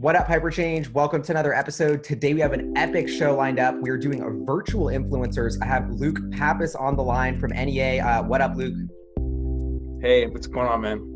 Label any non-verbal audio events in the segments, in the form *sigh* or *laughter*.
What up, Hyperchange? Welcome to another episode. Today we have an epic show lined up. We are doing a virtual influencers. I have Luke Pappas on the line from NEA. Uh, what up, Luke? Hey, what's going on, man?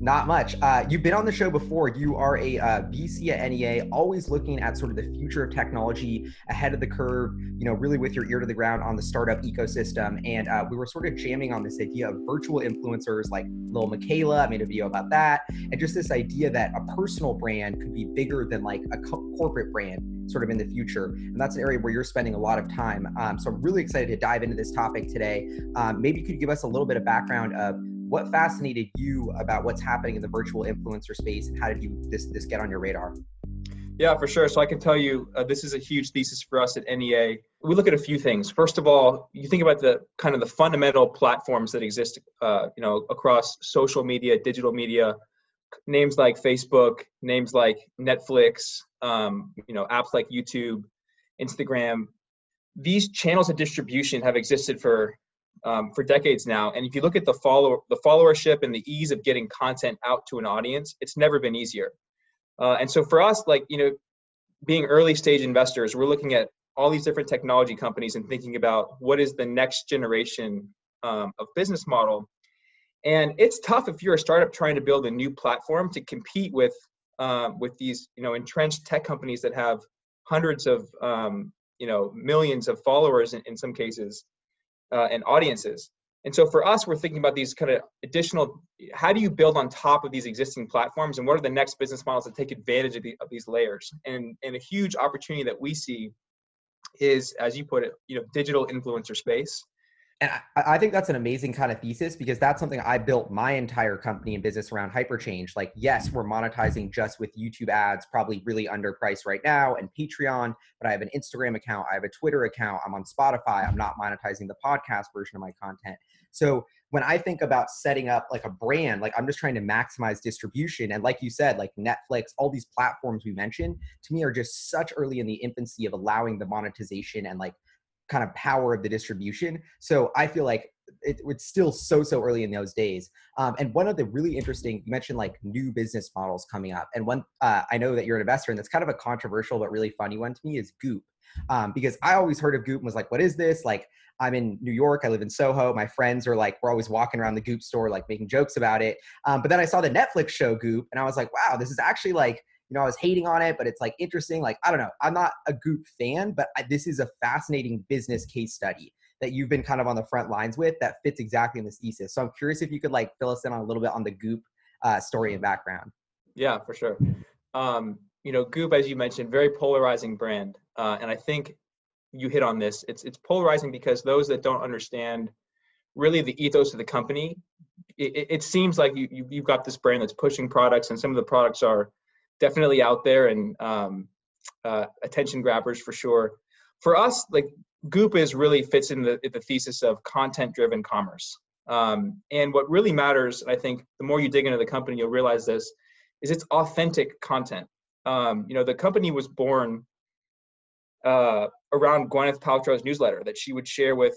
Not much. Uh, you've been on the show before. You are a uh, VC at NEA, always looking at sort of the future of technology, ahead of the curve. You know, really with your ear to the ground on the startup ecosystem. And uh, we were sort of jamming on this idea of virtual influencers, like Lil Miquela. I made a video about that, and just this idea that a personal brand could be bigger than like a co- corporate brand, sort of in the future. And that's an area where you're spending a lot of time. Um, so I'm really excited to dive into this topic today. Um, maybe you could give us a little bit of background of what fascinated you about what's happening in the virtual influencer space? And how did you this this get on your radar? Yeah for sure. So i can tell you uh, this is a huge thesis for us at nea we look at a few things. First of all you think about the kind of the fundamental platforms that exist uh, you know across social media digital media names like facebook names like netflix um, you know apps like youtube instagram. These channels of distribution have existed for um, for decades now. And if you look at the follow the followership and the ease of getting content out to an audience, it's never been easier. Uh, and so for us, like you know, being early stage investors, we're looking at all these different technology companies and thinking about what is the next generation um, of business model. And it's tough if you're a startup trying to build a new platform to compete with uh, with these you know entrenched tech companies that have hundreds of um, you know millions of followers in, in some cases uh, and audiences. And so for us, we're thinking about these kind of additional. How do you build on top of these existing platforms, and what are the next business models that take advantage of, the, of these layers? And and a huge opportunity that we see is, as you put it, you know, digital influencer space. And I, I, think that's an amazing kind of thesis because that's something I built my entire company and business around hyperchange. Like, yes, we're monetizing just with YouTube ads, probably really underpriced right now, and Patreon, but I have an Instagram account, I have a Twitter account, I'm on Spotify, I'm not monetizing the podcast version of my content. So when I think about setting up like a brand, like I'm just trying to maximize distribution. And like you said, like Netflix, all these platforms we mentioned, to me are just such early in the infancy of allowing the monetization and like kind of power of the distribution. So I feel like it, it's still so so early in those days. Um, and one of the really interesting you mentioned like new business models coming up, and one uh, I know that you're an investor, and that's kind of a controversial but really funny one to me is Goop, um, because I always heard of Goop and was like, what is this? Like I'm in New York, I live in Soho. My friends are like, we're always walking around the Goop store, like making jokes about it. Um, but then I saw the Netflix show Goop, and I was like, wow, this is actually like you know, I was hating on it, but it's like interesting. Like, I don't know. I'm not a Goop fan, but I, this is a fascinating business case study that you've been kind of on the front lines with that fits exactly in this thesis. So I'm curious if you could like fill us in on a little bit on the Goop uh, story and background. Yeah, for sure. Um, you know, Goop, as you mentioned, very polarizing brand, uh, and I think you hit on this. It's it's polarizing because those that don't understand really the ethos of the company, it, it seems like you, you you've got this brand that's pushing products, and some of the products are definitely out there and um, uh, attention grabbers for sure. For us, like Goop is really fits in the, the thesis of content driven commerce. Um, and what really matters, I think, the more you dig into the company, you'll realize this, is it's authentic content. Um, you know, the company was born uh, around Gwyneth Paltrow's newsletter that she would share with.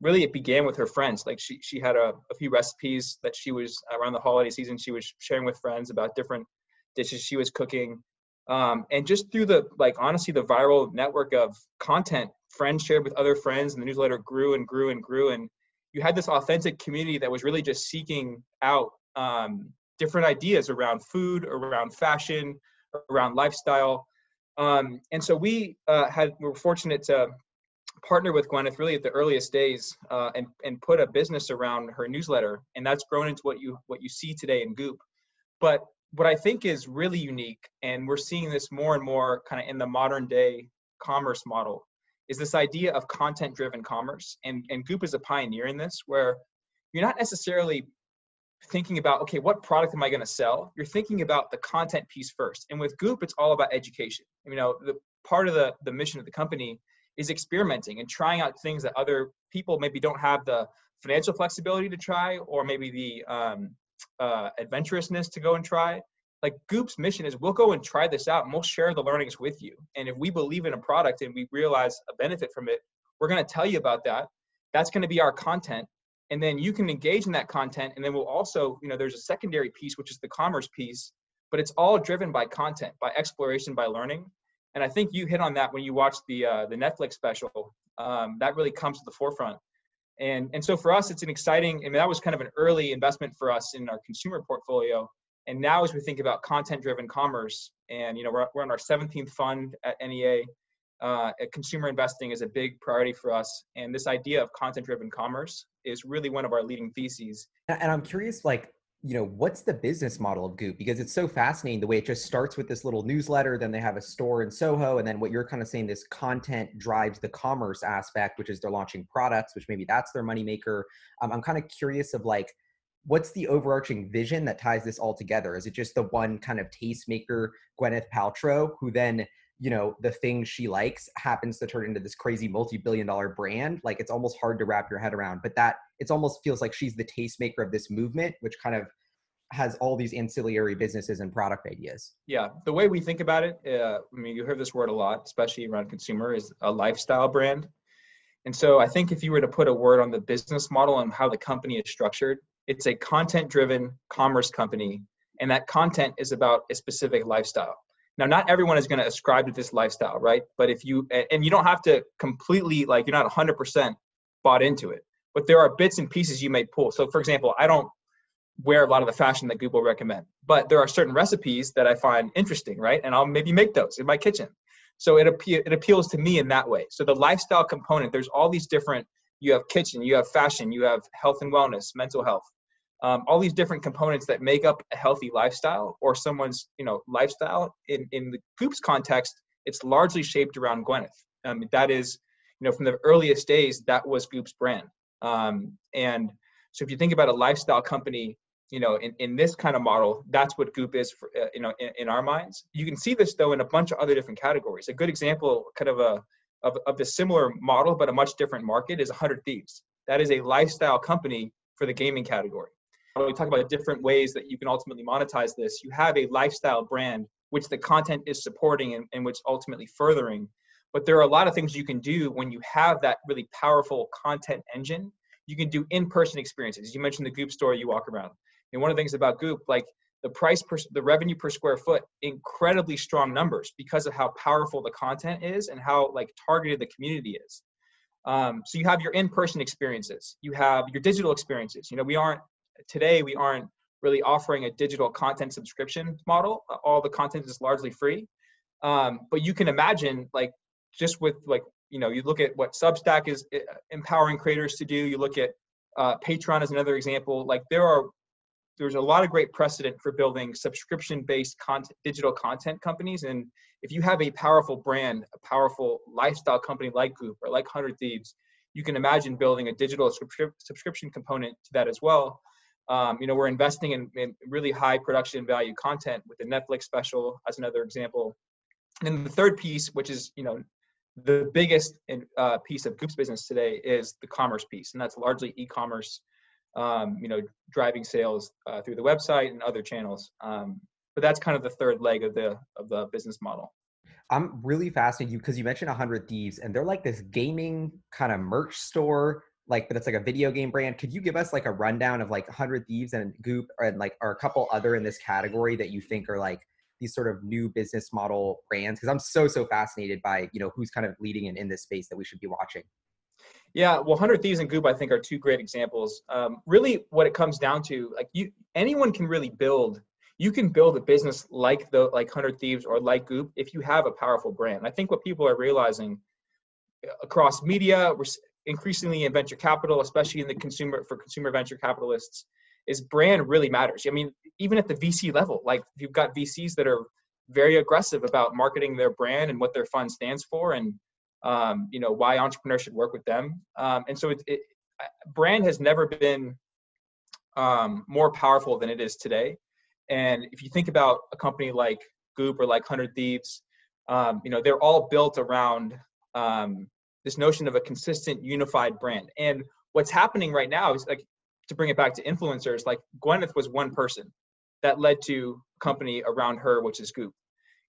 Really, it began with her friends. Like she she had a, a few recipes that she was around the holiday season. She was sharing with friends about different dishes she was cooking um, and just through the like honestly the viral network of content friends shared with other friends and the newsletter grew and grew and grew and you had this authentic community that was really just seeking out um, different ideas around food around fashion around lifestyle. Um, and so we uh, had we were fortunate to partner with Gwyneth really at the earliest days uh, and and put a business around her newsletter and that's grown into what you what you see today in Goop. But what I think is really unique, and we're seeing this more and more kind of in the modern day commerce model, is this idea of content driven commerce. And, and Goop is a pioneer in this, where you're not necessarily thinking about, okay, what product am I going to sell? You're thinking about the content piece first. And with Goop, it's all about education. You know, the part of the, the mission of the company is experimenting and trying out things that other people maybe don't have the financial flexibility to try, or maybe the um, uh, adventurousness to go and try. Like Goop's mission is we'll go and try this out and we'll share the learnings with you. And if we believe in a product and we realize a benefit from it, we're going to tell you about that. That's going to be our content. And then you can engage in that content. And then we'll also, you know, there's a secondary piece, which is the commerce piece but it's all driven by content, by exploration, by learning. And I think you hit on that when you watched the uh, the Netflix special. Um, that really comes to the forefront. And and so for us, it's an exciting. I mean, that was kind of an early investment for us in our consumer portfolio. And now, as we think about content-driven commerce, and you know, we're, we're on our 17th fund at NEA. Uh, consumer investing is a big priority for us, and this idea of content-driven commerce is really one of our leading theses. And I'm curious, like, you know, what's the business model of Goop? Because it's so fascinating the way it just starts with this little newsletter, then they have a store in Soho, and then what you're kind of saying, this content drives the commerce aspect, which is they're launching products, which maybe that's their moneymaker. Um, I'm kind of curious of like, what's the overarching vision that ties this all together? Is it just the one kind of tastemaker, Gwyneth Paltrow, who then you know the thing she likes happens to turn into this crazy multi-billion dollar brand like it's almost hard to wrap your head around but that it almost feels like she's the tastemaker of this movement which kind of has all these ancillary businesses and product ideas. Yeah the way we think about it uh, i mean you hear this word a lot especially around consumer is a lifestyle brand. And so i think if you were to put a word on the business model and how the company is structured it's a content driven commerce company and that content is about a specific lifestyle. Now, not everyone is going to ascribe to this lifestyle, right? But if you, and you don't have to completely, like, you're not 100% bought into it, but there are bits and pieces you may pull. So, for example, I don't wear a lot of the fashion that Goop recommend, but there are certain recipes that I find interesting, right? And I'll maybe make those in my kitchen. So it, appe- it appeals to me in that way. So the lifestyle component, there's all these different, you have kitchen, you have fashion, you have health and wellness, mental health um, all these different components that make up a healthy lifestyle or someone's you know lifestyle in in the Goop's context it's largely shaped around gwyneth um, that is you know from the earliest days that was Goop's brand um, and so if you think about a lifestyle company you know in, in this kind of model that's what goop is for uh, you know in, in our minds. You can see this though in a bunch of other different categories. A good example kind of a of, of the similar model but a much different market is 100 thieves. That is a lifestyle company for the gaming category. When we talk about different ways that you can ultimately monetize this, you have a lifestyle brand which the content is supporting and, and which ultimately furthering. But there are a lot of things you can do when you have that really powerful content engine. You can do in-person experiences. You mentioned the Goop store you walk around. And one of the things about Goop, like the price per the revenue per square foot, incredibly strong numbers because of how powerful the content is and how like targeted the community is. Um, so you have your in-person experiences, you have your digital experiences. You know, we aren't today we aren't really offering a digital content subscription model. All the content is largely free. Um, but you can imagine like just with like, you know, you look at what Substack is uh, empowering creators to do. You look at uh, Patreon as another example. Like there are, there's a lot of great precedent for building subscription-based content, digital content companies. And if you have a powerful brand, a powerful lifestyle company like Goop or like Hundred Thieves, you can imagine building a digital subscri- subscription component to that as well. Um, you know, we're investing in, in, really high production value content with the Netflix special as another example. And then the third piece, which is, you know, the biggest uh, piece of Goop's business today is the commerce piece. And that's largely e-commerce, um, you know, driving sales uh, through the website and other channels. Um, but that's kind of the third leg of the, of the business model. I'm really fascinated because you mentioned 100 Thieves and they're like this gaming kind of merch store like but it's like a video game brand could you give us like a rundown of like 100 thieves and goop and like or a couple other in this category that you think are like these sort of new business model brands because i'm so so fascinated by you know who's kind of leading in, in this space that we should be watching. Yeah well 100 thieves and goop i think are two great examples. Um, really what it comes down to like you anyone can really build you can build a business like the like 100 thieves or like goop if you have a powerful brand. I think what people are realizing uh, across media we're increasingly in venture capital, especially in the consumer for consumer venture capitalists, is brand really matters. I mean, even at the VC level, like you've got VCs that are very aggressive about marketing their brand and what their fund stands for, and um, you know why entrepreneurs should work with them. Um, and so, it, it, brand has never been um, more powerful than it is today. And if you think about a company like Goop or like Hundred Thieves, um, you know they're all built around um, this notion of a consistent unified brand and what's happening right now is like to bring it back to influencers like gwyneth was one person that led to a company around her which is goop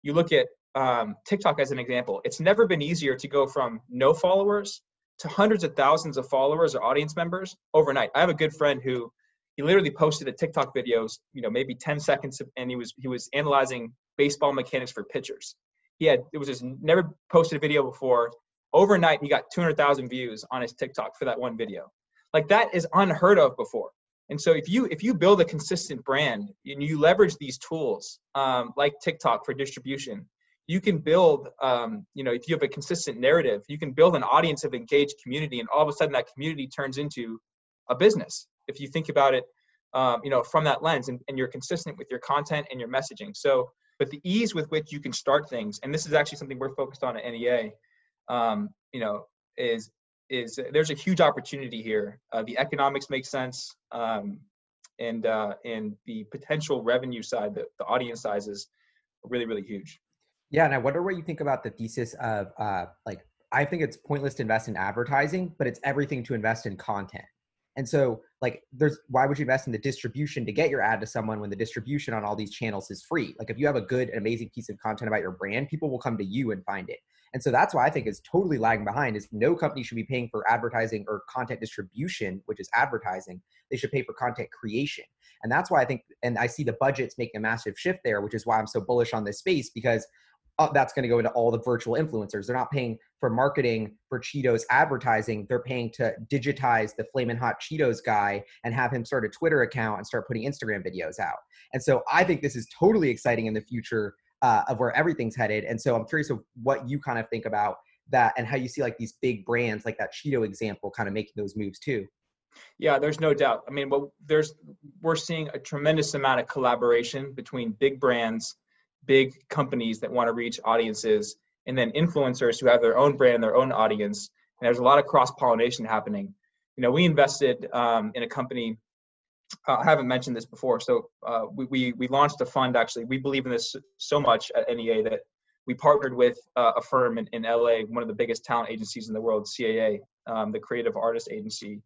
you look at um, tiktok as an example it's never been easier to go from no followers to hundreds of thousands of followers or audience members overnight i have a good friend who he literally posted a TikTok videos, you know, maybe 10 seconds, and he was he was analyzing baseball mechanics for pitchers. He had it was just never posted a video before. Overnight, he got 200,000 views on his TikTok for that one video. Like that is unheard of before. And so if you if you build a consistent brand and you leverage these tools um, like TikTok for distribution, you can build um, you know if you have a consistent narrative, you can build an audience of engaged community, and all of a sudden that community turns into a business. If you think about it, um, you know from that lens, and, and you're consistent with your content and your messaging. So, but the ease with which you can start things, and this is actually something we're focused on at NEA, um, you know, is is there's a huge opportunity here. Uh, the economics make sense, um, and uh, and the potential revenue side, the, the audience size is really really huge. Yeah, and I wonder what you think about the thesis of uh, like I think it's pointless to invest in advertising, but it's everything to invest in content. And so, like, there's why would you invest in the distribution to get your ad to someone when the distribution on all these channels is free? Like, if you have a good and amazing piece of content about your brand, people will come to you and find it. And so that's why I think is totally lagging behind is no company should be paying for advertising or content distribution, which is advertising. They should pay for content creation. And that's why I think, and I see the budgets making a massive shift there, which is why I'm so bullish on this space because uh, that's going to go into all the virtual influencers. They're not paying for marketing for Cheetos advertising. They're paying to digitize the flaming hot Cheetos guy and have him start a Twitter account and start putting Instagram videos out. And so I think this is totally exciting in the future uh, of where everything's headed. And so I'm curious of what you kind of think about that and how you see like these big brands like that Cheeto example kind of making those moves too. Yeah, there's no doubt. I mean, well, there's we're seeing a tremendous amount of collaboration between big brands, big companies that want to reach audiences, and then influencers who have their own brand, their own audience. And there's a lot of cross pollination happening. You know, we invested um, in a company uh, I haven't mentioned this before. So uh, we, we, we launched a fund actually. We believe in this so much at NEA that we partnered with uh, a firm in, in LA, one of the biggest talent agencies in the world, CAA, um, the Creative Artist Agency,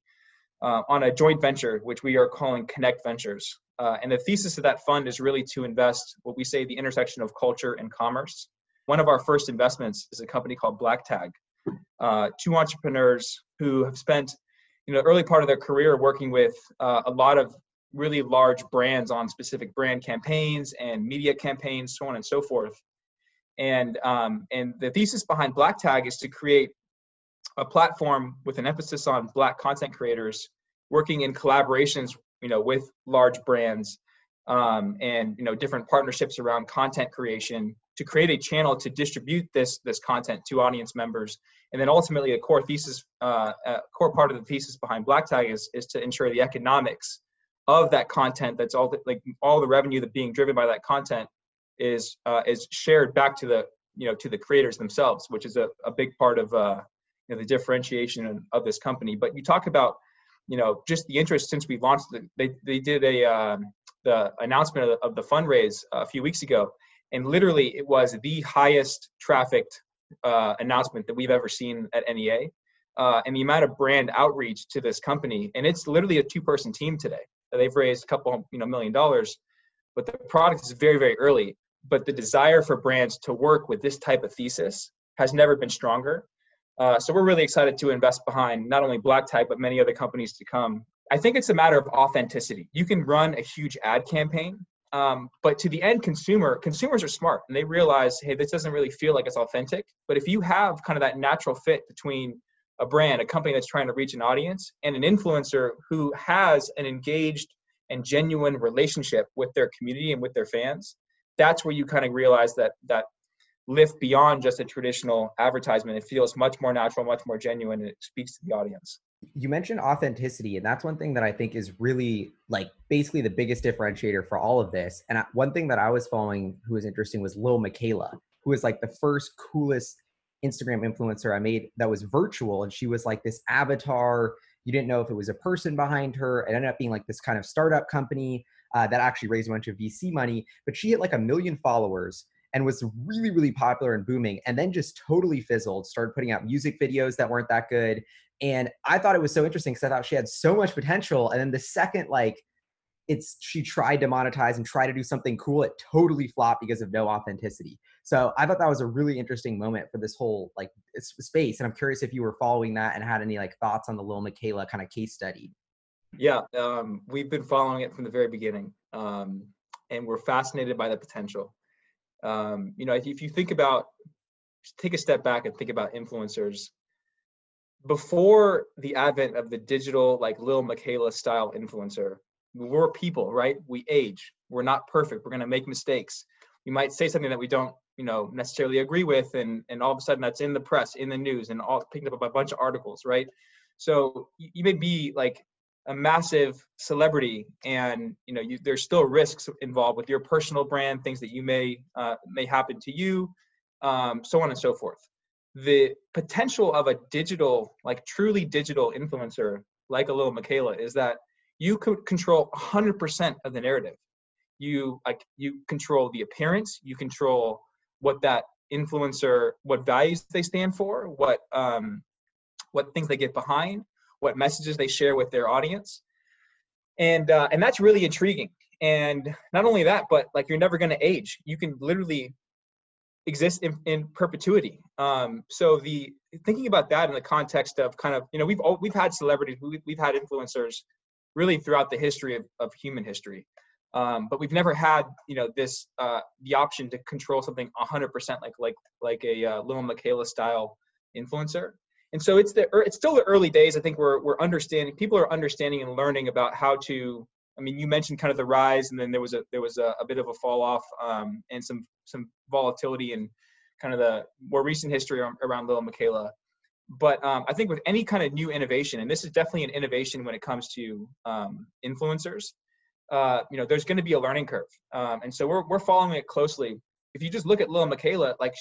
uh, on a joint venture which we are calling Connect Ventures. Uh, and the thesis of that fund is really to invest what we say the intersection of culture and commerce. One of our first investments is a company called Black Tag. Uh, two entrepreneurs who have spent you know early part of their career working with uh, a lot of really large brands on specific brand campaigns and media campaigns so on and so forth and um, and the thesis behind black tag is to create a platform with an emphasis on black content creators working in collaborations you know with large brands um, and you know different partnerships around content creation to create a channel to distribute this this content to audience members. And then ultimately a core thesis uh, a core part of the thesis behind black tag is, is to ensure the economics of that content that's all the, like all the revenue that being driven by that content is uh, is shared back to the you know to the creators themselves which is a, a big part of uh, you know, the differentiation of this company. But you talk about you know just the interest since we launched the, they, they did a um, the announcement of the, of the fundraise a few weeks ago and literally it was the highest trafficked uh, announcement that we've ever seen at NEA. Uh, and the amount of brand outreach to this company, and it's literally a two-person team today. They've raised a couple, you know, million dollars, but the product is very, very early. But the desire for brands to work with this type of thesis has never been stronger. Uh, so we're really excited to invest behind not only Black Tag but many other companies to come. I think it's a matter of authenticity. You can run a huge ad campaign um, but to the end consumer, consumers are smart and they realize, hey, this doesn't really feel like it's authentic. But if you have kind of that natural fit between a brand, a company that's trying to reach an audience, and an influencer who has an engaged and genuine relationship with their community and with their fans, that's where you kind of realize that that lift beyond just a traditional advertisement. It feels much more natural, much more genuine, and it speaks to the audience. You mentioned authenticity and that's one thing that i think is really like basically the biggest differentiator for all of this. And one thing that i was following who was interesting was lil Miquela, who was like the first coolest instagram influencer i made that was virtual. And she was like this avatar. You didn't know if it was a person behind her. It ended up being like this kind of startup company uh, that actually raised a bunch of vc money. But she had like a million followers and was really really popular and booming and then just totally fizzled started putting out music videos that weren't that good and I thought it was so interesting because I thought she had so much potential. And then the second, like, it's she tried to monetize and try to do something cool, it totally flopped because of no authenticity. So I thought that was a really interesting moment for this whole like space. And I'm curious if you were following that and had any like thoughts on the Lil Miquela kind of case study. Yeah, um, we've been following it from the very beginning, um, and we're fascinated by the potential. Um, you know, if, you think about, take a step back and think about influencers. Before the advent of the digital, like Lil Miquela style influencer, we're people, right? We age. We're not perfect. We're going to make mistakes. We might say something that we don't, you know, necessarily agree with, and and all of a sudden that's in the press, in the news, and all picked up by a bunch of articles, right? So you may be like a massive celebrity and you know you, there's still risks involved with your personal brand things that you may uh, may happen to you um, so on and so forth. The potential of a digital like truly digital influencer like a little miquela is that you could control 100% of the narrative. You like you control the appearance you control what that influencer what values they stand for what um what things they get behind what messages they share with their audience. And uh, and that's really intriguing. And not only that but like you're never going to age. You can literally exist in, in perpetuity. Um, so the thinking about that in the context of kind of you know we've all, we've had celebrities we've, we've had influencers really throughout the history of, of human history. Um, but we've never had you know this uh, the option to control something 100% like like like a uh, Lil Miquela style influencer and so it's the it's still the early days i think we're, we're understanding people are understanding and learning about how to i mean you mentioned kind of the rise and then there was a there was a, a bit of a fall off um, and some some volatility in kind of the more recent history around Lil Miquela. but um, i think with any kind of new innovation and this is definitely an innovation when it comes to um, influencers uh, you know there's going to be a learning curve um, and so we're, we're following it closely if you just look at Lil Miquela, like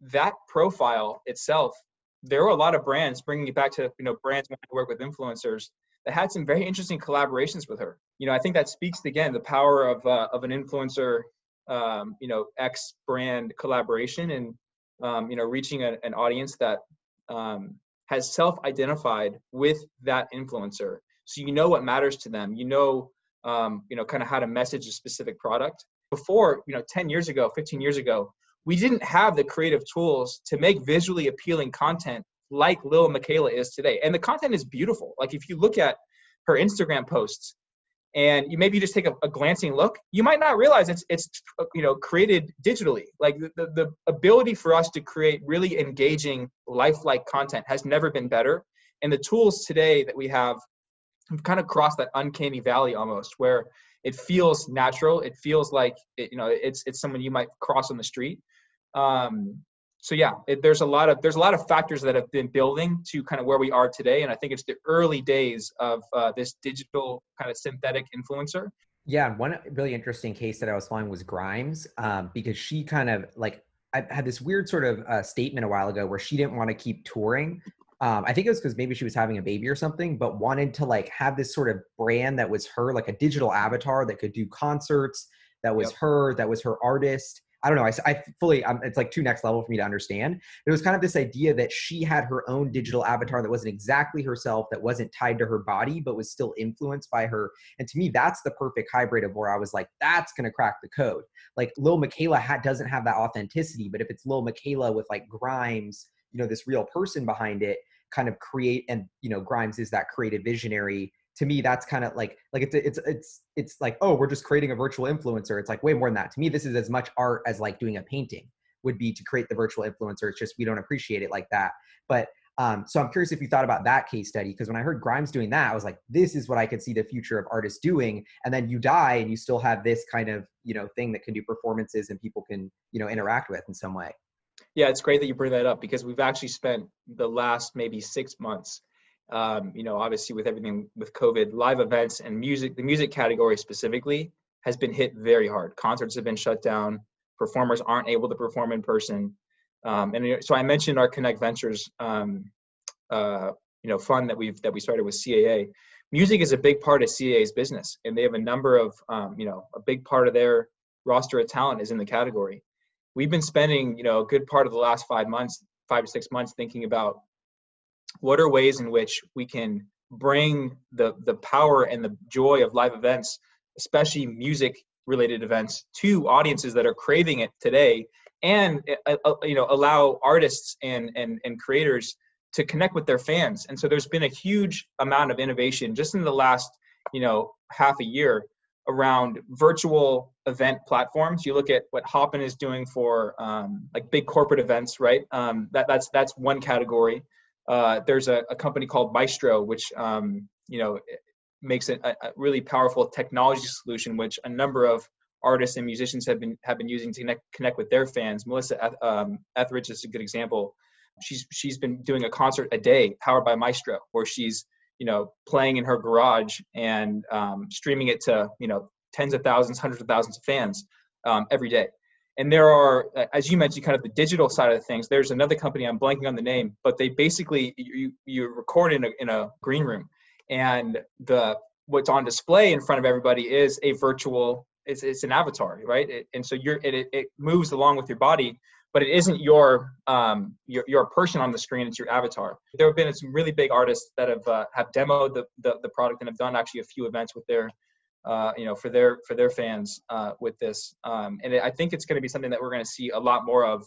that profile itself there were a lot of brands bringing it back to you know brands when to work with influencers that had some very interesting collaborations with her. You know, I think that speaks again the power of uh, of an influencer, um, you know, X brand collaboration and um, you know reaching a, an audience that um, has self-identified with that influencer. So you know what matters to them. You know, um, you know, kind of how to message a specific product. Before, you know, 10 years ago, 15 years ago, we didn't have the creative tools to make visually appealing content like Lil Miquela is today. And the content is beautiful. Like if you look at her Instagram posts and you maybe just take a, a glancing look, you might not realize it's it's you know created digitally. Like the, the, the ability for us to create really engaging, lifelike content has never been better. And the tools today that we have have kind of crossed that uncanny valley almost where it feels natural. It feels like it, you know it's it's someone you might cross on the street. Um, so yeah, it, there's a lot of there's a lot of factors that have been building to kind of where we are today, and I think it's the early days of uh, this digital kind of synthetic influencer. Yeah, one really interesting case that I was following was Grimes, um, because she kind of like I had this weird sort of uh, statement a while ago where she didn't want to keep touring. Um, I think it was because maybe she was having a baby or something, but wanted to like have this sort of brand that was her, like a digital avatar that could do concerts, that was yep. her, that was her artist. I don't know. I, I fully, um, it's like too next level for me to understand. It was kind of this idea that she had her own digital avatar that wasn't exactly herself, that wasn't tied to her body, but was still influenced by her. And to me, that's the perfect hybrid of where I was like, that's going to crack the code. Like Lil Miquela ha- doesn't have that authenticity, but if it's Lil Miquela with like Grimes, you know, this real person behind it, kind of create, and you know, Grimes is that creative visionary to me that's kind of like like it's it's it's it's like oh we're just creating a virtual influencer. It's like way more than that. To me this is as much art as like doing a painting would be to create the virtual influencer. It's just we don't appreciate it like that. But um, so i'm curious if you thought about that case study because when i heard grimes doing that i was like this is what i could see the future of artists doing. And then you die and you still have this kind of you know thing that can do performances and people can you know interact with in some way. Yeah it's great that you bring that up because we've actually spent the last maybe six months um, you know, obviously with everything with COVID, live events and music, the music category specifically has been hit very hard. Concerts have been shut down. Performers aren't able to perform in person. Um, and so I mentioned our Connect Ventures, um, uh, you know, fund that we've that we started with CAA. Music is a big part of CAA's business, and they have a number of, um, you know, a big part of their roster of talent is in the category. We've been spending, you know, a good part of the last five months, five to six months, thinking about what are ways in which we can bring the the power and the joy of live events especially music related events to audiences that are craving it today and uh, you know allow artists and and and creators to connect with their fans and so there's been a huge amount of innovation just in the last you know half a year around virtual event platforms. You look at what Hopin is doing for um, like big corporate events, right? Um, that, that's that's one category. Uh, there's a, a, company called Maestro, which um, you know makes a, a, really powerful technology solution, which a number of artists and musicians have been have been using to connect connect with their fans. Melissa um, Etheridge is a good example. She's she's been doing a concert a day powered by Maestro, where she's you know playing in her garage and um, streaming it to you know tens of thousands hundreds of thousands of fans um, every day and there are as you mentioned kind of the digital side of things there's another company i'm blanking on the name but they basically you, you record in a, in a green room and the what's on display in front of everybody is a virtual it's, it's an avatar right it, and so you're it, it moves along with your body but it isn't your um, your your person on the screen. It's your avatar. There have been some really big artists that have uh, have demoed the, the, the product and have done actually a few events with their uh, you know for their for their fans uh, with this. Um, and I think it's going to be something that we're going to see a lot more of.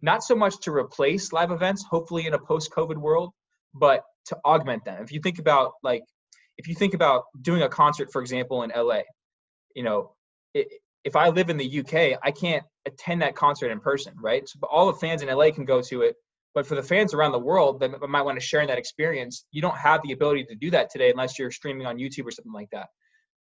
Not so much to replace live events, hopefully in a post-COVID world, but to augment them. If you think about like if you think about doing a concert, for example, in LA, you know, it, if I live in the UK, I can't attend that concert in person, right? So all the fans in LA can go to it, but for the fans around the world that might want to share in that experience, you don't have the ability to do that today unless you're streaming on YouTube or something like that.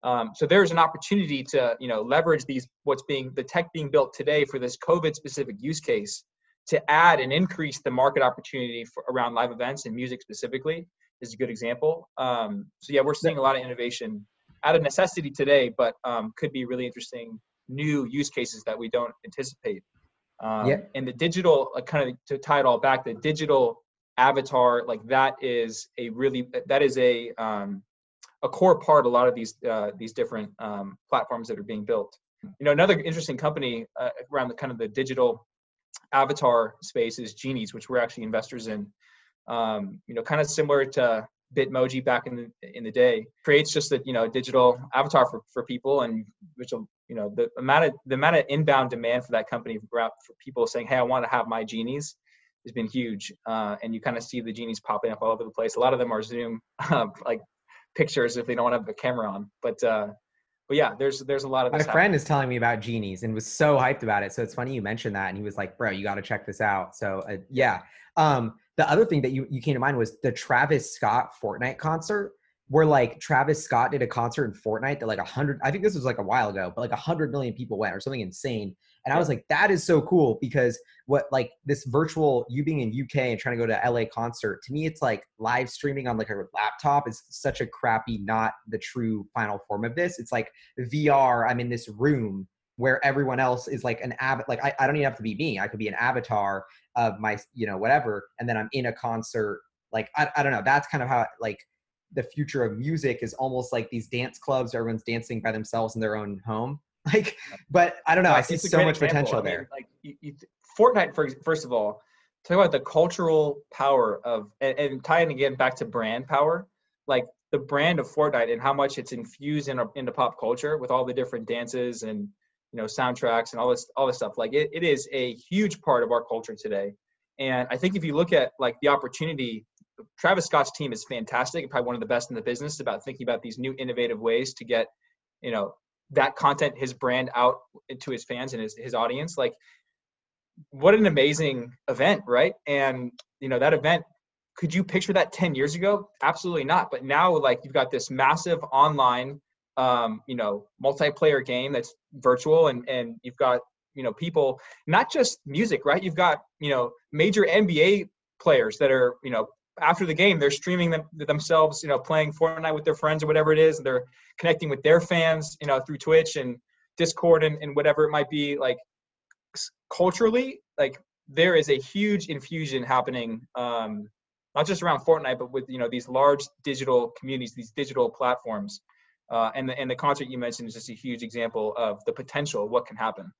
Um, so there's an opportunity to you know leverage these what's being the tech being built today for this COVID specific use case to add and increase the market opportunity for, around live events and music specifically is a good example. Um, so yeah, we're seeing a lot of innovation out of necessity today, but um, could be really interesting new use cases that we don't anticipate. Um, yeah. And the digital, like kind of to tie it all back, the digital avatar, like that is a really that is a um, a core part. A lot of these uh, these different um, platforms that are being built. You know, another interesting company uh, around the kind of the digital avatar space is Genies, which we're actually investors in. Um, you know, kind of similar to Bitmoji back in the in the day creates just a you know digital avatar for, for people and which will you know the amount of the amount of inbound demand for that company for people saying hey I want to have my genies has been huge uh, and you kind of see the genies popping up all over the place a lot of them are Zoom *laughs* um, like pictures if they don't want to have a camera on but uh, but yeah there's there's a lot of my friend is telling me about genies and was so hyped about it so it's funny you mentioned that and he was like bro you got to check this out so uh, yeah um the other thing that you, you came to mind was the Travis Scott Fortnite concert, where like Travis Scott did a concert in Fortnite that like a hundred, I think this was like a while ago, but like a hundred million people went or something insane. And I was like, that is so cool because what like this virtual you being in UK and trying to go to LA concert, to me it's like live streaming on like a laptop is such a crappy, not the true final form of this. It's like VR, I'm in this room where everyone else is like an avatar like I, I don't even have to be me. I could be an avatar of my you know whatever and then i'm in a concert. Like i, I don't know. That's kind of how like the future of music is almost like these dance clubs everyone's dancing by themselves in their own home *laughs* like but i don't know i see so much example. potential I mean, there. like you, you, fortnite for, first of all talk about the cultural power of and, and tying again back to brand power like the brand of fortnite and how much it's infused in, into pop culture with all the different dances and you know soundtracks and all this all this stuff. Like it, it is a huge part of our culture today. And i think if you look at like the opportunity travis scott's team is fantastic probably one of the best in the business about thinking about these new innovative ways to get you know that content his brand out to his fans and his, his audience like what an amazing event right? And you know that event could you picture that 10 years ago? Absolutely not. But now like you've got this massive online um, you know multiplayer game that's virtual and and you've got you know people not just music right? You've got you know major nba players that are you know after the game they're streaming them themselves you know playing fortnite with their friends or whatever it is and they're connecting with their fans you know through twitch and discord and, and whatever it might be like culturally like there is a huge infusion happening um not just around fortnite but with you know these large digital communities these digital platforms uh, and the and the concert you mentioned is just a huge example of the potential of what can happen.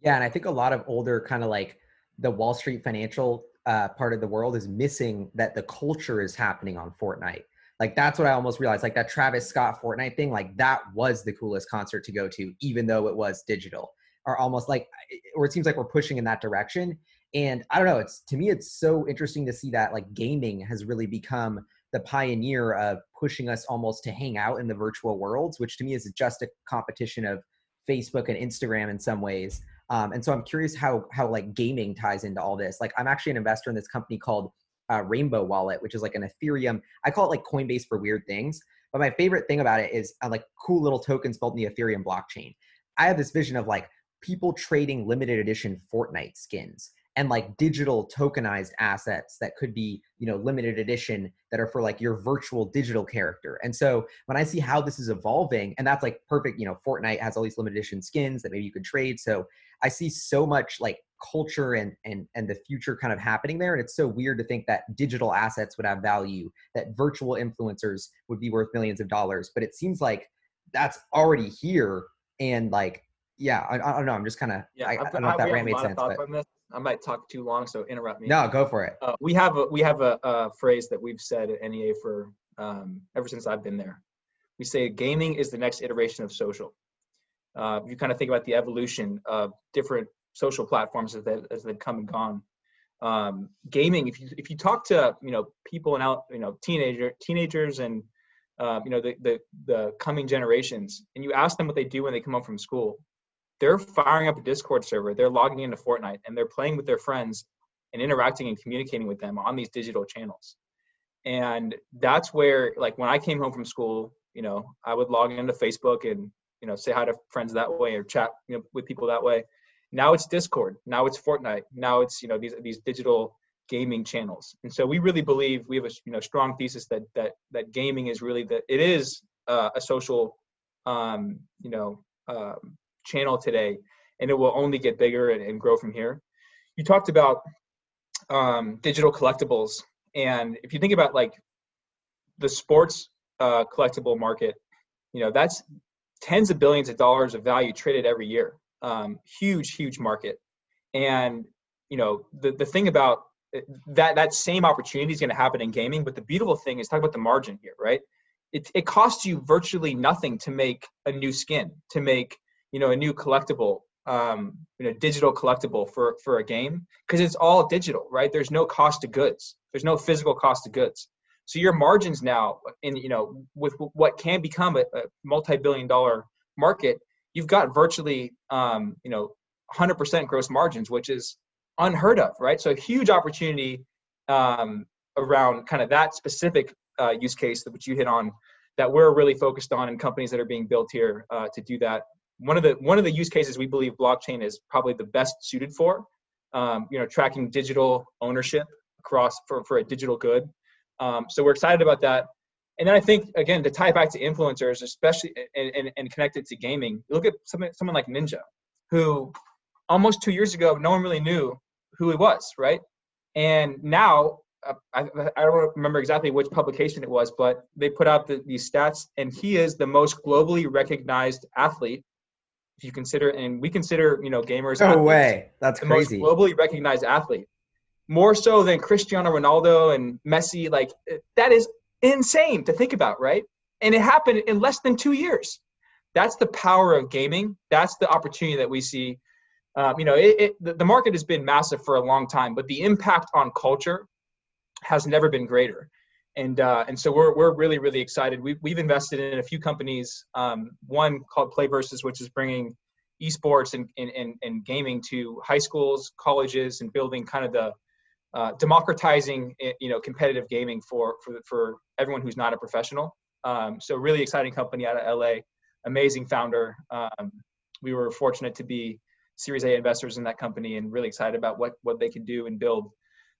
Yeah, and I think a lot of older kind of like the Wall Street financial uh, part of the world is missing that the culture is happening on Fortnite. Like that's what I almost realized. Like that Travis Scott Fortnite thing, like that was the coolest concert to go to, even though it was digital. Or almost like, or it seems like we're pushing in that direction. And I don't know. It's to me, it's so interesting to see that like gaming has really become the pioneer of pushing us almost to hang out in the virtual worlds, which to me is just a competition of Facebook and Instagram in some ways. Um, and so I'm curious how how like gaming ties into all this. Like I'm actually an investor in this company called uh, Rainbow Wallet, which is like an Ethereum. I call it like Coinbase for weird things. But my favorite thing about it is uh, like cool little tokens built in the Ethereum blockchain. I have this vision of like people trading limited edition Fortnite skins and like digital tokenized assets that could be you know limited edition that are for like your virtual digital character. And so when i see how this is evolving and that's like perfect you know fortnite has all these limited edition skins that maybe you could trade so i see so much like culture and and and the future kind of happening there and it's so weird to think that digital assets would have value that virtual influencers would be worth millions of dollars but it seems like that's already here and like yeah i, I don't know i'm just kind of yeah I, I, don't know if that rant made sense but I might talk too long, so interrupt me. No, go for it. Uh, we have a, we have a, a, phrase that we've said at NEA for um, ever since I've been there. We say gaming is the next iteration of social. Uh, you kind of think about the evolution of different social platforms as, they, as they've come and gone. Um, gaming, if you if you talk to you know people and out you know teenager teenagers and uh, you know the, the the coming generations, and you ask them what they do when they come home from school, they're firing up a Discord server, they're logging into Fortnite, and they're playing with their friends and interacting and communicating with them on these digital channels. And that's where, like, when I came home from school, you know, I would log into Facebook and you know say hi to friends that way or chat you know, with people that way. Now it's Discord. Now it's Fortnite. Now it's you know these these digital gaming channels. And so we really believe we have a you know strong thesis that that that gaming is really that it is uh, a social um, you know um, channel today, and it will only get bigger and, and grow from here. You talked about um, digital collectibles, and if you think about like the sports uh, collectible market, you know that's tens of billions of dollars of value traded every year. Um, huge, huge market, and you know the the thing about uh, that that same opportunity is going to happen in gaming. But the beautiful thing is talk about the margin here, right? It it costs you virtually nothing to make a new skin, to make you know a new collectible um, you know digital collectible for for a game because it's all digital right? There's no cost of goods. There's no physical cost of goods. So your margins now in you know with what can become a, a multi-billion dollar market you've got virtually um, you know 100% gross margins which is unheard of right? So a huge opportunity um, around kind of that specific uh, use case that which you hit on that we're really focused on and companies that are being built here uh, to do that one of the one of the use cases we believe blockchain is probably the best suited for um, you know tracking digital ownership across for, for a digital good. Um, so we're excited about that. And then i think again to tie back to influencers especially and, and, and to gaming look at someone, someone like ninja who almost two years ago no one really knew who he was right? And now uh, I, I don't remember exactly which publication it was, but they put out the, these stats, and he is the most globally recognized athlete if you consider, and we consider, you know, gamers. No way, that's the crazy. Most globally recognized athlete, more so than Cristiano Ronaldo and Messi. Like that is insane to think about, right? And it happened in less than two years. That's the power of gaming. That's the opportunity that we see. Um, you know, it, it, the, the market has been massive for a long time, but the impact on culture has never been greater and uh, and so we're we're really really excited. We we've invested in a few companies. Um, one called PlayVersus, which is bringing esports and, and and gaming to high schools, colleges, and building kind of the uh, democratizing eh, you know competitive gaming for for for everyone who's not a professional. Um, so really exciting company out of LA, amazing founder. Um, we were fortunate to be Series A investors in that company, and really excited about what what they can do and build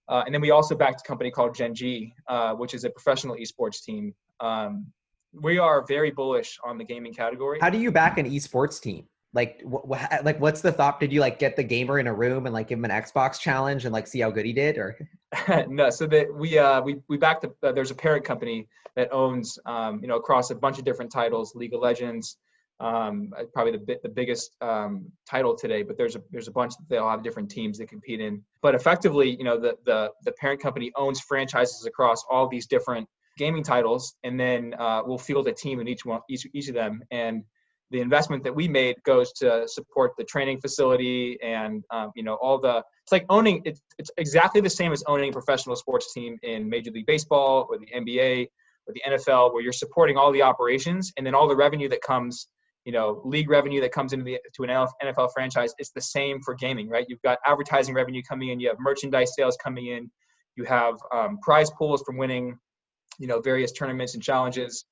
uh, and then we also backed a company called Gen G, uh, which is a professional esports team. Um, we are very bullish on the gaming category. How do you back an esports team? Like, wh- wh- like, what's the thought? Did you like get the gamer in a room and like give him an Xbox challenge and like see how good he did, or? *laughs* no, so that we uh, we we backed. The, uh, there's a parent company that owns um, you know across a bunch of different titles, League of Legends, um, uh, probably the the biggest um, title today. But there's a there's a bunch that they all have different teams that compete in. But effectively, you know, the the the parent company owns franchises across all these different gaming titles, and then uh, we'll field a team in each one each each of them. And the investment that we made goes to support the training facility and um, you know all the it's like owning it's, it's exactly the same as owning a professional sports team in major league baseball or the nba or the NFL, where you're supporting all the operations, and then all the revenue that comes, you know, league revenue that comes into the to an NFL franchise, it's the same for gaming, right? You've got advertising revenue coming in, you have merchandise sales coming in, you have um, prize pools from winning, you know, various tournaments and challenges.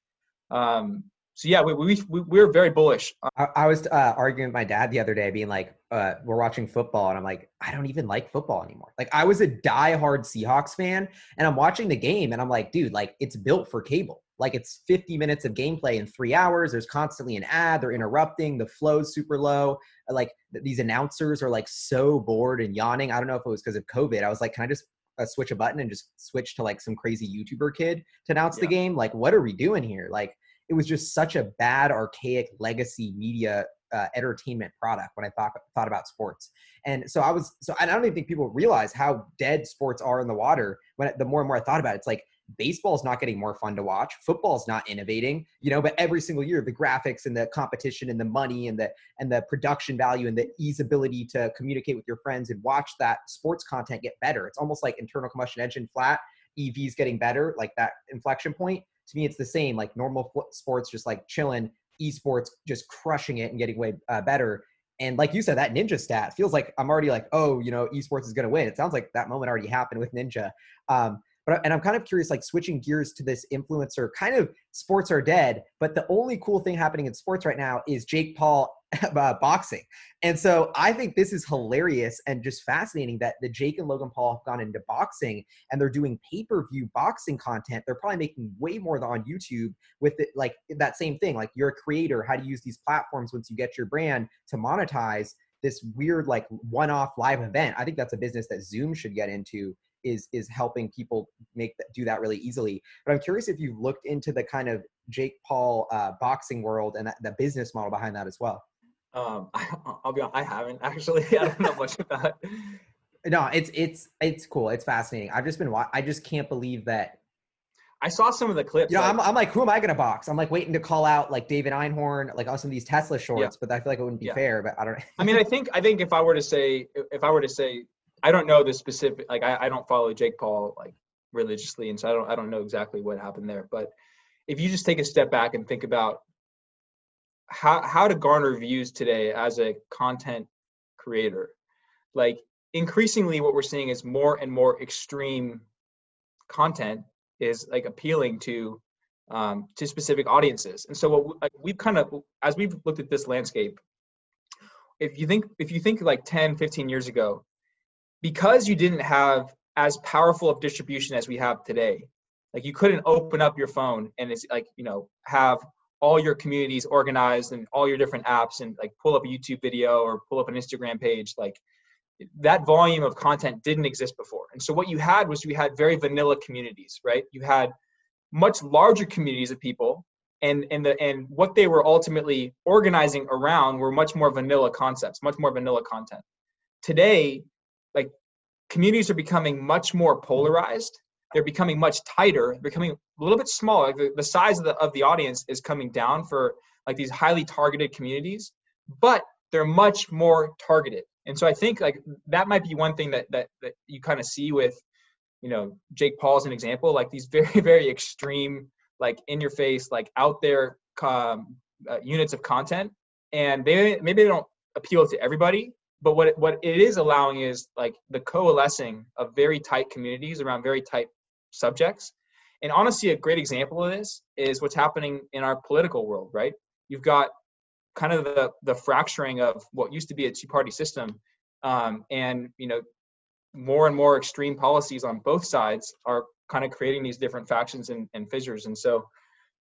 Um, so yeah, we, we, we we're very bullish. I, I was uh, arguing with my dad the other day, being like, uh, "We're watching football," and I'm like, "I don't even like football anymore." Like, I was a die-hard Seahawks fan, and I'm watching the game, and I'm like, "Dude, like, it's built for cable. Like, it's 50 minutes of gameplay in three hours. There's constantly an ad. They're interrupting. The flow's super low. Like, these announcers are like so bored and yawning. I don't know if it was because of COVID. I was like, "Can I just uh, switch a button and just switch to like some crazy YouTuber kid to announce yeah. the game? Like, what are we doing here? Like." It was just such a bad, archaic legacy media uh, entertainment product when I thought thought about sports. And so I was so I don't even think people realize how dead sports are in the water. When the more and more I thought about it, it's like baseball is not getting more fun to watch. Football is not innovating, you know. But every single year, the graphics and the competition and the money and the and the production value and the ease ability to communicate with your friends and watch that sports content get better. It's almost like internal combustion engine flat. EVs getting better, like that inflection point to me, it's the same. Like normal sports, just like chilling. Esports, just crushing it and getting way uh, better. And like you said, that Ninja stat feels like I'm already like, oh, you know, esports is going to win. It sounds like that moment already happened with Ninja. Um, but and I'm kind of curious, like switching gears to this influencer kind of sports are dead, but the only cool thing happening in sports right now is Jake Paul *laughs* uh, boxing. And so I think this is hilarious and just fascinating that the Jake and Logan Paul have gone into boxing and they're doing pay-per-view boxing content. They're probably making way more than on YouTube with it, like that same thing. Like you're a creator, how to use these platforms once you get your brand to monetize this weird like one-off live event. I think that's a business that Zoom should get into is is helping people make that, do that really easily. But I'm curious if you've looked into the kind of Jake Paul uh, boxing world and that, the business model behind that as well. Um, *laughs* I, will be honest, I haven't actually. *laughs* I don't know much about. No, it's it's it's cool. It's fascinating. I've just been. I just can't believe that. I saw some of the clips. Yeah, you know, like, I'm, I'm like, who am I gonna box? I'm like waiting to call out like David Einhorn, like on some of these Tesla shorts, yeah. but I feel like it wouldn't be yeah. fair. But I don't. I mean, I *laughs* think I think if I were to say if I were to say I don't know the specific like I, I don't follow Jake Paul like religiously, and so I don't I don't know exactly what happened there. But if you just take a step back and think about how how to garner views today as a content creator, like increasingly what we're seeing is more and more extreme content is like appealing to um, to specific audiences. And so what we, we've kind of as we've looked at this landscape, if you think if you think like 10, 15 years ago, because you didn't have as powerful of distribution as we have today like you couldn't open up your phone and it's like you know have all your communities organized and all your different apps and like pull up a youtube video or pull up an instagram page like that volume of content didn't exist before. And so what you had was you had very vanilla communities right? You had much larger communities of people and and the and what they were ultimately organizing around were much more vanilla concepts much more vanilla content. Today like communities are becoming much more polarized they're becoming much tighter becoming a little bit smaller. Like the, the size of the, of the audience is coming down for like these highly targeted communities but they're much more targeted. And so i think like that might be one thing that that, that you kind of see with you know jake paul as an example like these *laughs* very very extreme like in your face like out there um, uh, units of content. And they maybe they don't appeal to everybody but what it, what it is allowing is like the coalescing of very tight communities around very tight subjects. And honestly a great example of this is what's happening in our political world right? You've got kind of the the fracturing of what used to be a two party system um, and you know more and more extreme policies on both sides are kind of creating these different factions and, and fissures. And so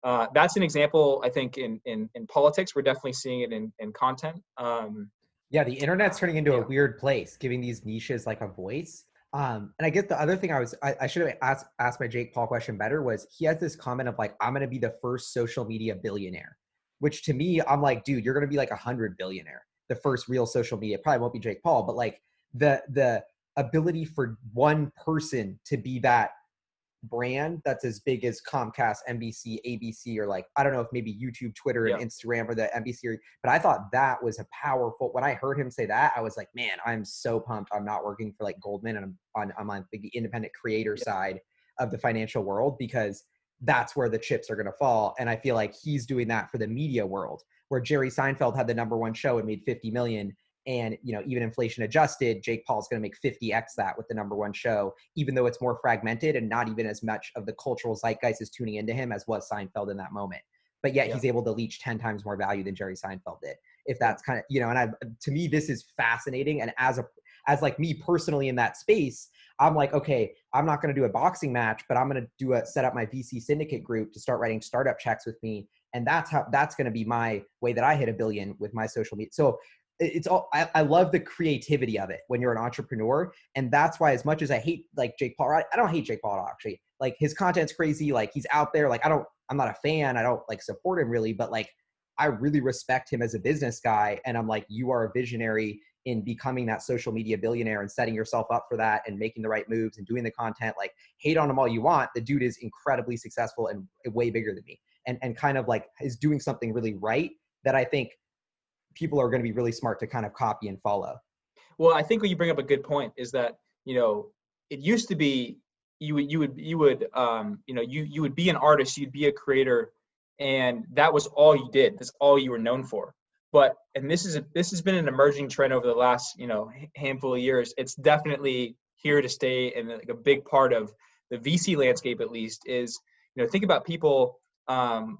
uh, that's an example i think in, in in politics. We're definitely seeing it in in content um, yeah, the internet's turning into a weird place, giving these niches like a voice. Um, and I guess the other thing I was I, I should have asked asked my Jake Paul question better was he has this comment of like I'm gonna be the first social media billionaire, which to me I'm like, dude, you're gonna be like a hundred billionaire, the first real social media. Probably won't be Jake Paul, but like the the ability for one person to be that brand that's as big as Comcast, NBC, ABC, or like I don't know if maybe YouTube, Twitter, and yeah. Instagram or the NBC. But I thought that was a powerful. When I heard him say that, I was like, man, I'm so pumped. I'm not working for like Goldman, and I'm on I'm on the independent creator yeah. side of the financial world because that's where the chips are going to fall. And I feel like he's doing that for the media world, where Jerry Seinfeld had the number one show and made 50 million. And you know, even inflation adjusted, Jake Paul's going to make 50x that with the number one show, even though it's more fragmented and not even as much of the cultural zeitgeist is tuning into him as was Seinfeld in that moment. But yet yeah. he's able to leech 10 times more value than Jerry Seinfeld did. If that's kind of you know, and I to me this is fascinating. And as a as like me personally in that space, I'm like, okay, I'm not going to do a boxing match, but I'm going to do a set up my VC syndicate group to start writing startup checks with me, and that's how that's going to be my way that I hit a billion with my social media. So it's all I, I, love the creativity of it when you're an entrepreneur and that's why as much as i hate like jake paul I, I don't hate jake paul actually. Like his content's crazy like he's out there like i don't i'm not a fan i don't like support him really but like i really respect him as a business guy and i'm like you are a visionary in becoming that social media billionaire and setting yourself up for that and making the right moves and doing the content like hate on him all you want the dude is incredibly successful and way bigger than me. And and kind of like is doing something really right that i think people are going to be really smart to kind of copy and follow. Well i think you bring up a good point is that you know it used to be you would you would you would um you know you you would be an artist you'd be a creator and that was all you did that's all you were known for. But and this is this has been an emerging trend over the last you know handful of years it's definitely here to stay and like a big part of the vc landscape at least is you know think about people um,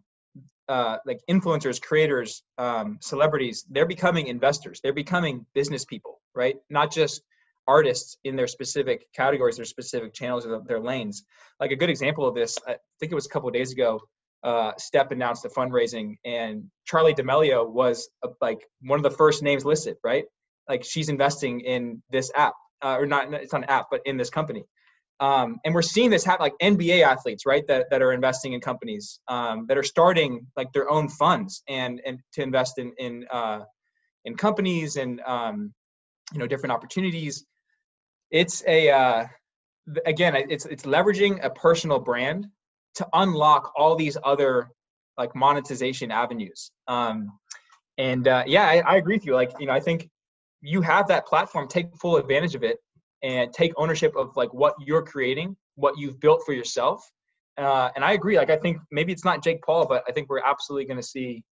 uh, like influencers creators um, celebrities they're becoming investors they're becoming business people right not just artists in their specific categories their specific channels or their lanes like a good example of this i think it was a couple days ago uh, Step announced the fundraising, and Charli D'Amelio was like one of the first names listed, right? Like she's investing in this app, uh, or not, it's not an app, but in this company. Um, and we're seeing this happen, like NBA athletes, right? That, that are investing in companies um, that are starting like their own funds and and to invest in in uh, in companies and um, you know different opportunities. It's a uh, again, it's it's leveraging a personal brand to unlock all these other like monetization avenues. Um, and uh, yeah, I, I agree with you. Like, you know, I think you have that platform, take full advantage of it and take ownership of like what you're creating, what you've built for yourself. Uh, and I agree. Like, I think maybe it's not Jake Paul, but I think we're absolutely going to see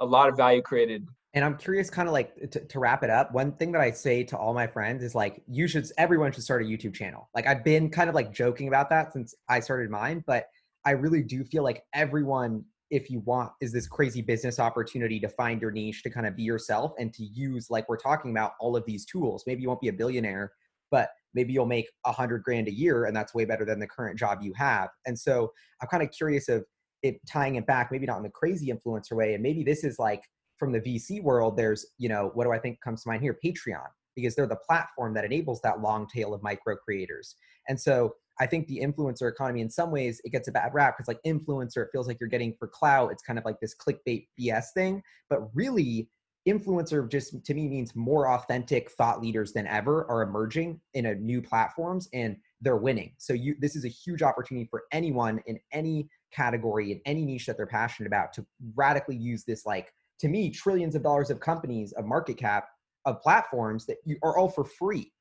a lot of value created. And I'm curious, kind of like to, to wrap it up. One thing that I say to all my friends is like, you should, everyone should start a YouTube channel. Like, I've been kind of like joking about that since I started mine, but I really do feel like everyone, if you want, is this crazy business opportunity to find your niche, to kind of be yourself and to use, like we're talking about, all of these tools. Maybe you won't be a billionaire, but maybe you'll make a hundred grand a year and that's way better than the current job you have. And so I'm kind of curious of it tying it back, maybe not in the crazy influencer way. And maybe this is like from the VC world, there's, you know, what do I think comes to mind here? Patreon, because they're the platform that enables that long tail of micro creators. And so I think the influencer economy, in some ways, it gets a bad rap because, like, influencer, it feels like you're getting for clout. It's kind of like this clickbait BS thing. But really, influencer just to me means more authentic thought leaders than ever are emerging in a new platforms and they're winning. So you this is a huge opportunity for anyone in any category in any niche that they're passionate about to radically use this like to me trillions of dollars of companies of market cap of platforms that you are all for free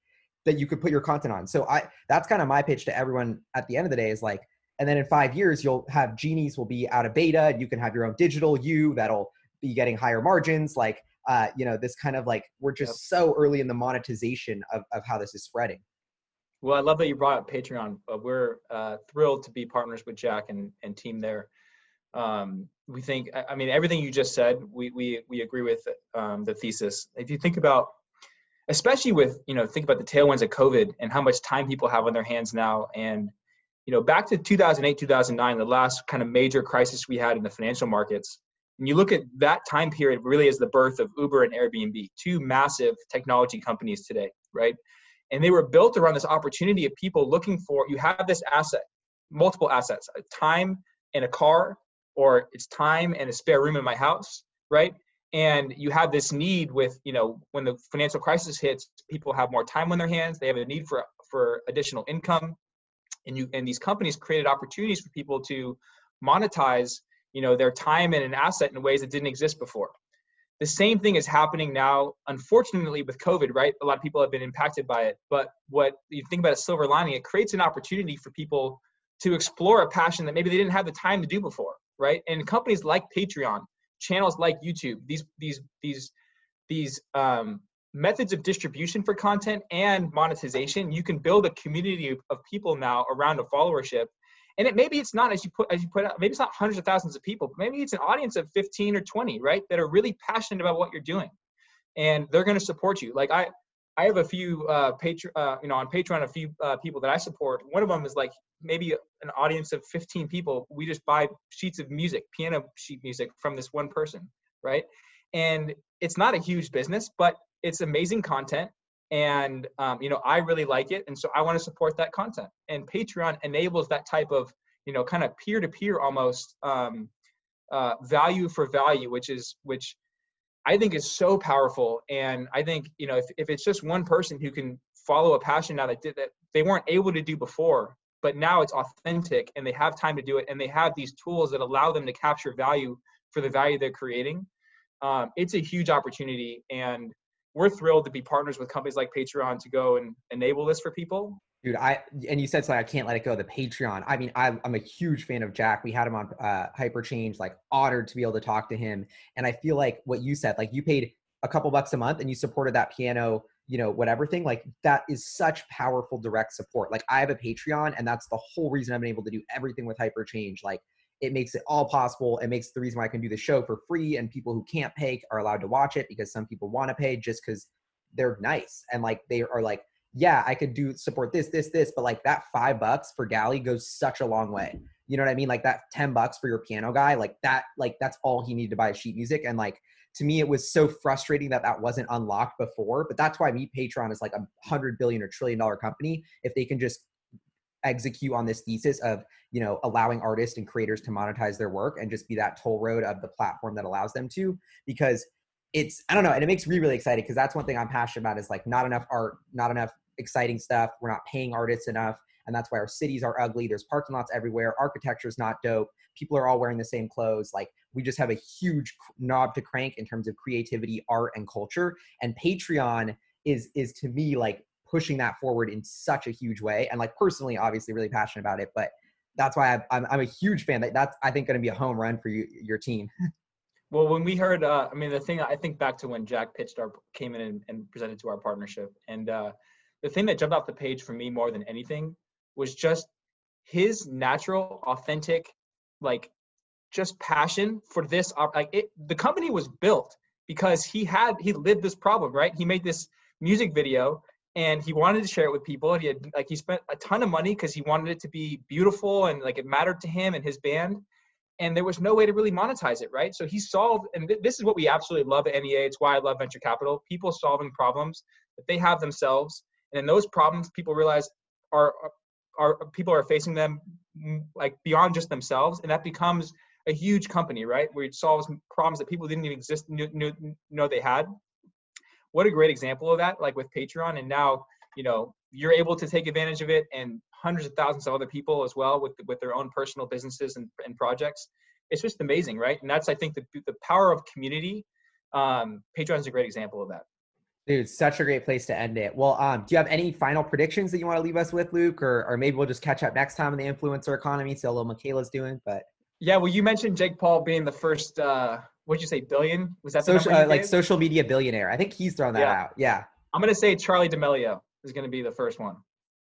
that you could put your content on. So I that's kind of my pitch to everyone at the end of the day is like, and then in five years you'll have genies will be out of beta and you can have your own digital you that'll be getting higher margins. Like uh, you know, this kind of like we're just yep. so early in the monetization of, of how this is spreading. Well, I love that you brought up Patreon. We're uh, thrilled to be partners with Jack and, and team there. Um, we think, I mean, everything you just said, we, we, we agree with um, the thesis. If you think about especially with you know think about the tailwinds of covid and how much time people have on their hands now and you know back to 2008 2009 the last kind of major crisis we had in the financial markets and you look at that time period really as the birth of uber and airbnb two massive technology companies today right? And they were built around this opportunity of people looking for you have this asset multiple assets a time and a car or it's time and a spare room in my house right? And you have this need with you know when the financial crisis hits people have more time on their hands they have a need for for additional income. And you and these companies created opportunities for people to monetize you know their time and an asset in ways that didn't exist before the same thing is happening now unfortunately with covid right a lot of people have been impacted by it but what you think about a silver lining it creates an opportunity for people to explore a passion that maybe they didn't have the time to do before, right? And companies like Patreon, channels like YouTube, these these these these um, methods of distribution for content and monetization, you can build a community of, people now around a followership. And it maybe it's not as you put as you put out, maybe it's not hundreds of thousands of people, but maybe it's an audience of 15 or 20, right? That are really passionate about what you're doing. And they're going to support you. Like I I have a few uh, patron, uh, you know, on Patreon, a few uh, people that I support. One of them is like maybe an audience of 15 people. We just buy sheets of music, piano sheet music from this one person, right? And it's not a huge business, but it's amazing content and um, you know i really like it and so i want to support that content. And patreon enables that type of you know kind of peer-to-peer almost um, uh, value for value which is which i think is so powerful and i think you know if, if it's just one person who can follow a passion now that did that they weren't able to do before but now it's authentic and they have time to do it and they have these tools that allow them to capture value for the value they're creating um, it's a huge opportunity and we're thrilled to be partners with companies like Patreon to go and enable this for people. Dude, I and you said so I can't let it go. The Patreon. I mean, I, am a huge fan of Jack. We had him on uh, Hyperchange. Like, honored to be able to talk to him. And I feel like what you said, like you paid a couple bucks a month and you supported that piano, you know, whatever thing. Like that is such powerful direct support. Like I have a Patreon, and that's the whole reason I've been able to do everything with Hyperchange. Like it makes it all possible. It makes the reason why I can do the show for free and people who can't pay are allowed to watch it because some people want to pay just because they're nice and like they are like, yeah, I could do support this, this, this, but like that five bucks for Galley goes such a long way. You know what I mean? Like that 10 bucks for your piano guy, like that, like that's all he needed to buy sheet music. And like, to me, it was so frustrating that that wasn't unlocked before, but that's why me Patreon is like a hundred billion or trillion dollar company. If they can just execute on this thesis of you know allowing artists and creators to monetize their work and just be that toll road of the platform that allows them to because it's i don't know and it makes me really excited because that's one thing i'm passionate about is like not enough art not enough exciting stuff. We're not paying artists enough and that's why our cities are ugly. There's parking lots everywhere. Architecture is not dope. People are all wearing the same clothes. Like we just have a huge knob to crank in terms of creativity art and culture. And patreon is is to me like pushing that forward in such a huge way. And like personally, obviously, really passionate about it. But that's why I'm, I'm a huge fan. That that's I think going to be a home run for you your team. *laughs* Well, when we heard, uh, I mean, the thing I think back to when Jack pitched our came in and, and presented to our partnership, and uh, the thing that jumped off the page for me more than anything was just his natural, authentic, like just passion for this. Like it, the company was built because he had he lived this problem, right? He made this music video and he wanted to share it with people. And he had like he spent a ton of money because he wanted it to be beautiful and like it mattered to him and his band. And there was no way to really monetize it, right? So he solved, and th- this is what we absolutely love at NEA. It's why I love venture capital. People solving problems that they have themselves, and in those problems, people realize are are, people are facing them like beyond just themselves, and that becomes a huge company, right? Where it solves problems that people didn't even exist knew, knew, know they had what a great example of that, like with Patreon. And now, you know, you're able to take advantage of it and hundreds of thousands of other people as well with, with their own personal businesses and, and projects. It's just amazing, right? And that's, I think, the, the power of community. Um, Patreon is a great example of that. Dude, such a great place to end it. Well, um, do you have any final predictions that you want to leave us with, Luke, or or maybe we'll just catch up next time in the influencer economy, see how little Miquela's doing. But yeah, well, you mentioned Jake Paul being the first uh, what'd you say, billion? Was that social, uh, like social media billionaire? I think he's thrown that yeah. out. Yeah. I'm gonna say Charli D'Amelio is gonna be the first one.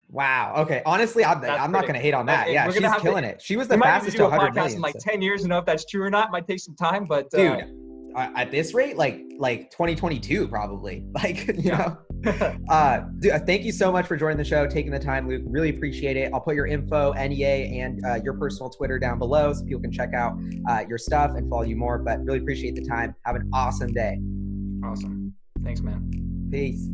Wow. Okay. Honestly, I'm, I'm not gonna hate on that. yeah, she's killing to, it. She was the fastest to 100 million. In like so. 10 years to know if that's true or not. It might take some time, but uh, dude, uh, at this rate, like like 2022 probably. *laughs* Like you yeah. know. *laughs* uh, dude, uh, thank you so much for joining the show, taking the time, Luke. Really appreciate it. I'll put your info, NEA, and uh, your personal Twitter down below so people can check out uh, your stuff and follow you more. But really appreciate the time. Have an awesome day. Awesome. Thanks, man. Peace.